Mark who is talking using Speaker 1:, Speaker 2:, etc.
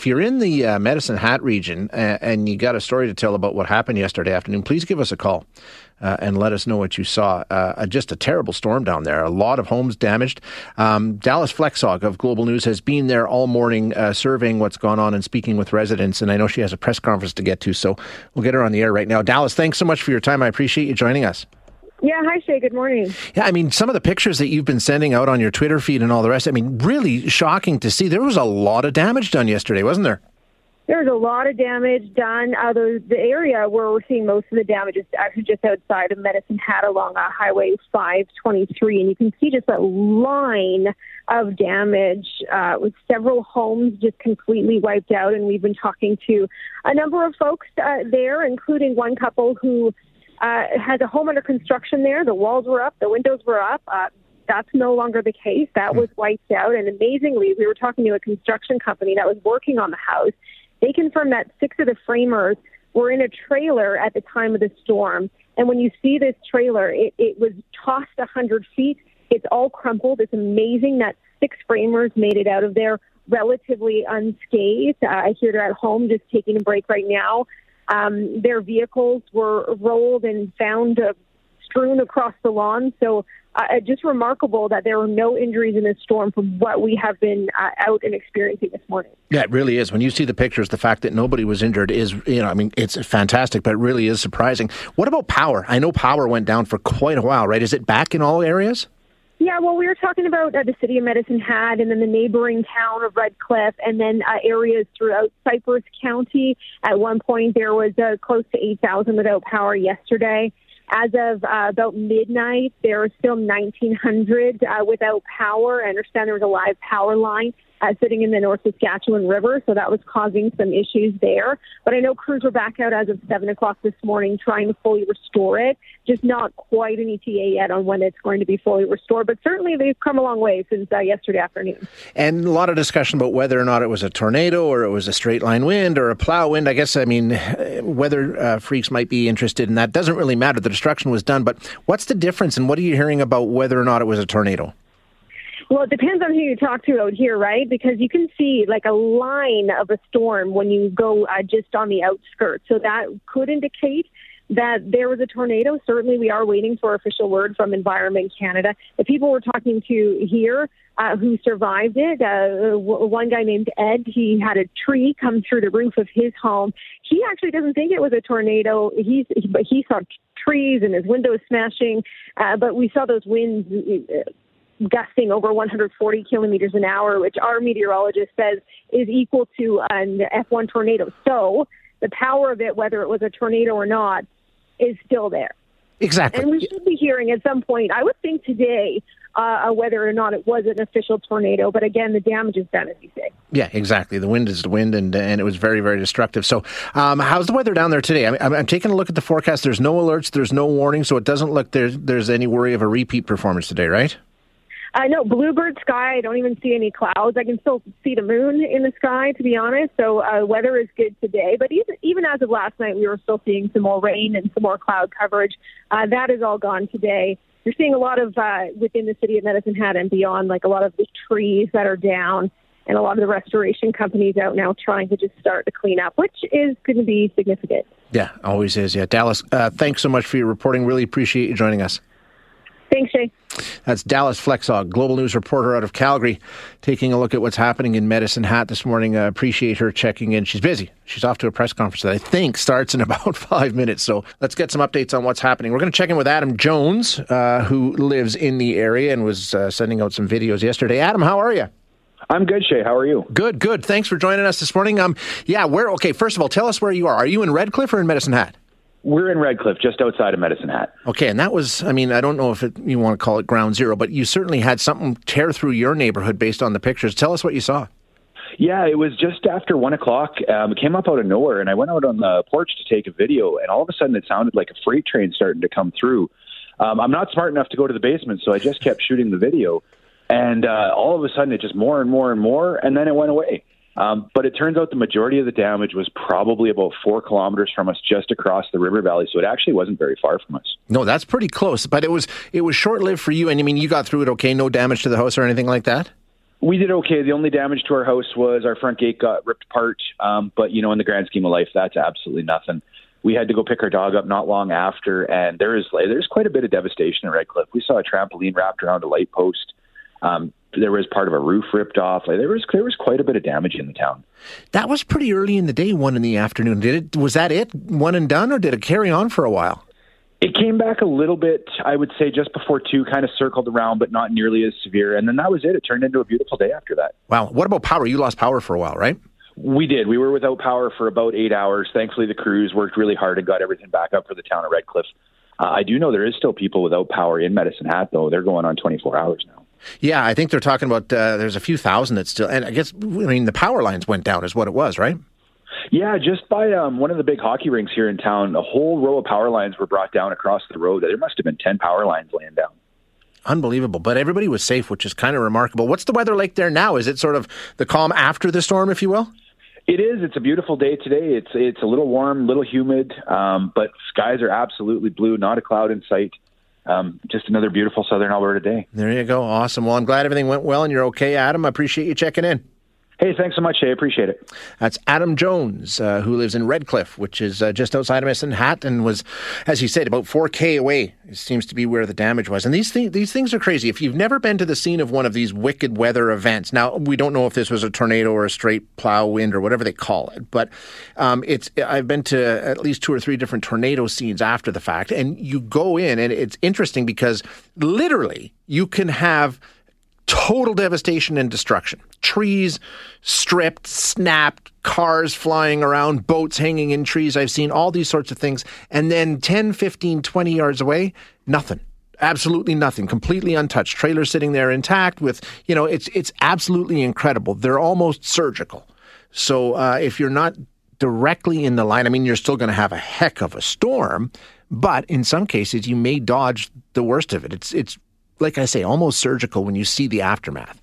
Speaker 1: if you're in the uh, Medicine Hat region uh, and you got a story to tell about what happened yesterday afternoon, please give us a call. Uh, and let us know what you saw. Uh, just a terrible storm down there. A lot of homes damaged. Um, Dallas Flexhaug of Global News has been there all morning, uh, surveying what's gone on and speaking with residents. And I know she has a press conference to get to, so we'll get her on the air right now. Dallas, thanks so much for your time. I appreciate you joining us.
Speaker 2: Yeah, hi Shay. Good morning.
Speaker 1: Yeah, I mean, some of the pictures that you've been sending out on your Twitter feed and all the rest. I mean, really shocking to see. There was a lot of damage done yesterday, wasn't there?
Speaker 2: There's a lot of damage done. Uh, the, the area where we're seeing most of the damage is actually just outside of Medicine Hat along uh, Highway 523, and you can see just a line of damage uh, with several homes just completely wiped out. And we've been talking to a number of folks uh, there, including one couple who uh, had a home under construction there. The walls were up, the windows were up. Uh, that's no longer the case. That was wiped out. And amazingly, we were talking to a construction company that was working on the house. They confirmed that six of the framers were in a trailer at the time of the storm. And when you see this trailer, it, it was tossed 100 feet. It's all crumpled. It's amazing that six framers made it out of there relatively unscathed. Uh, I hear they're at home just taking a break right now. Um, their vehicles were rolled and found uh, strewn across the lawn. So uh, just remarkable that there were no injuries in this storm from what we have been uh, out and experiencing this morning.
Speaker 1: Yeah, it really is. When you see the pictures, the fact that nobody was injured is, you know, I mean, it's fantastic, but it really is surprising. What about power? I know power went down for quite a while, right? Is it back in all areas?
Speaker 2: Yeah, well, we were talking about uh, the city of Medicine Hat and then the neighboring town of Redcliff and then uh, areas throughout Cypress County. At one point, there was uh, close to 8,000 without power yesterday. As of uh, about midnight, there are still 1,900 uh, without power. I understand there was a live power line uh, sitting in the North Saskatchewan River, so that was causing some issues there. But I know crews were back out as of 7 o'clock this morning trying to fully restore it. Just not quite an ETA yet on when it's going to be fully restored, but certainly they've come a long way since uh, yesterday afternoon.
Speaker 1: And a lot of discussion about whether or not it was a tornado or it was a straight line wind or a plow wind. I guess, I mean, weather uh, freaks might be interested in that. Doesn't really matter. The destruction was done, but what's the difference and what are you hearing about whether or not it was a tornado?
Speaker 2: Well, it depends on who you talk to out here, right? Because you can see like a line of a storm when you go uh, just on the outskirts. So that could indicate that there was a tornado. Certainly, we are waiting for official word from Environment Canada. The people we're talking to here uh, who survived it, uh, one guy named Ed, he had a tree come through the roof of his home. He actually doesn't think it was a tornado. He's, but he saw trees and his windows smashing. Uh, but we saw those winds uh, gusting over 140 kilometers an hour, which our meteorologist says is equal to an F1 tornado. So the power of it, whether it was a tornado or not, is still there.
Speaker 1: Exactly.
Speaker 2: And we should be hearing at some point, I would think today, uh, whether or not it was an official tornado. But again, the damage is done, as you say.
Speaker 1: Yeah, exactly. The wind is the wind, and and it was very, very destructive. So, um, how's the weather down there today? I'm, I'm, taking a look at the forecast. There's no alerts, there's no warning, so it doesn't look there's there's any worry of a repeat performance today, right?
Speaker 2: Uh, no, bluebird sky. I don't even see any clouds. I can still see the moon in the sky, to be honest. So uh, weather is good today. But even, even as of last night, we were still seeing some more rain and some more cloud coverage. Uh, that is all gone today. You're seeing a lot of uh, within the city of Medicine Hat and beyond, like a lot of the trees that are down, and a lot of the restoration companies out now trying to just start to clean up, which is going to be significant.
Speaker 1: Yeah, always is. Yeah, Dallas. Uh, thanks so much for your reporting. Really appreciate you joining us.
Speaker 2: Thanks, Shay.
Speaker 1: That's Dallas Flexhaug, Global News reporter out of Calgary, taking a look at what's happening in Medicine Hat this morning. Uh, appreciate her checking in. She's busy. She's off to a press conference that I think starts in about five minutes. So let's get some updates on what's happening. We're going to check in with Adam Jones, uh, who lives in the area and was uh, sending out some videos yesterday. Adam, how are you?
Speaker 3: I'm good, Shay. How are you?
Speaker 1: Good, good. Thanks for joining us this morning. Um, yeah, where? Okay, first of all, tell us where you are. Are you in Redcliff or in Medicine Hat?
Speaker 3: We're in Redcliff, just outside of Medicine Hat.
Speaker 1: Okay, and that was, I mean, I don't know if it, you want to call it ground zero, but you certainly had something tear through your neighborhood based on the pictures. Tell us what you saw.
Speaker 3: Yeah, it was just after one o'clock. Um, it came up out of nowhere, and I went out on the porch to take a video, and all of a sudden it sounded like a freight train starting to come through. Um, I'm not smart enough to go to the basement, so I just kept shooting the video, and uh, all of a sudden it just more and more and more, and then it went away. Um, but it turns out the majority of the damage was probably about four kilometers from us, just across the river valley. So it actually wasn't very far from us.
Speaker 1: No, that's pretty close. But it was it was short lived for you. And I mean, you got through it okay. No damage to the house or anything like that.
Speaker 3: We did okay. The only damage to our house was our front gate got ripped apart. Um, but you know, in the grand scheme of life, that's absolutely nothing. We had to go pick our dog up not long after, and there is there's quite a bit of devastation in Redcliff. We saw a trampoline wrapped around a light post. Um, there was part of a roof ripped off. Like, there was there was quite a bit of damage in the town.
Speaker 1: That was pretty early in the day, one in the afternoon. Did it? Was that it, one and done, or did it carry on for a while?
Speaker 3: It came back a little bit, I would say, just before two, kind of circled around, but not nearly as severe. And then that was it. It turned into a beautiful day after that.
Speaker 1: Wow. What about power? You lost power for a while, right?
Speaker 3: We did. We were without power for about eight hours. Thankfully, the crews worked really hard and got everything back up for the town of Redcliff. Uh, I do know there is still people without power in Medicine Hat, though. They're going on 24 hours now.
Speaker 1: Yeah, I think they're talking about uh, there's a few thousand that still, and I guess, I mean, the power lines went down, is what it was, right?
Speaker 3: Yeah, just by um, one of the big hockey rinks here in town, a whole row of power lines were brought down across the road. There must have been 10 power lines laying down.
Speaker 1: Unbelievable. But everybody was safe, which is kind of remarkable. What's the weather like there now? Is it sort of the calm after the storm, if you will?
Speaker 3: It is. It's a beautiful day today. It's it's a little warm, a little humid, um, but skies are absolutely blue. Not a cloud in sight. Um, just another beautiful Southern Alberta day.
Speaker 1: There you go. Awesome. Well, I'm glad everything went well and you're okay, Adam. I appreciate you checking in.
Speaker 3: Hey, thanks so much. I appreciate it.
Speaker 1: That's Adam Jones, uh, who lives in Redcliff, which is uh, just outside of Medicine Hat, and was, as he said, about 4K away. It seems to be where the damage was. And these th- these things are crazy. If you've never been to the scene of one of these wicked weather events, now we don't know if this was a tornado or a straight plow wind or whatever they call it, but um, it's I've been to at least two or three different tornado scenes after the fact, and you go in, and it's interesting because literally you can have total devastation and destruction. Trees stripped, snapped, cars flying around, boats hanging in trees. I've seen all these sorts of things. And then 10, 15, 20 yards away, nothing. Absolutely nothing. Completely untouched. Trailers sitting there intact with, you know, it's it's absolutely incredible. They're almost surgical. So uh, if you're not directly in the line, I mean, you're still going to have a heck of a storm, but in some cases, you may dodge the worst of it. It's it's like I say, almost surgical when you see the aftermath.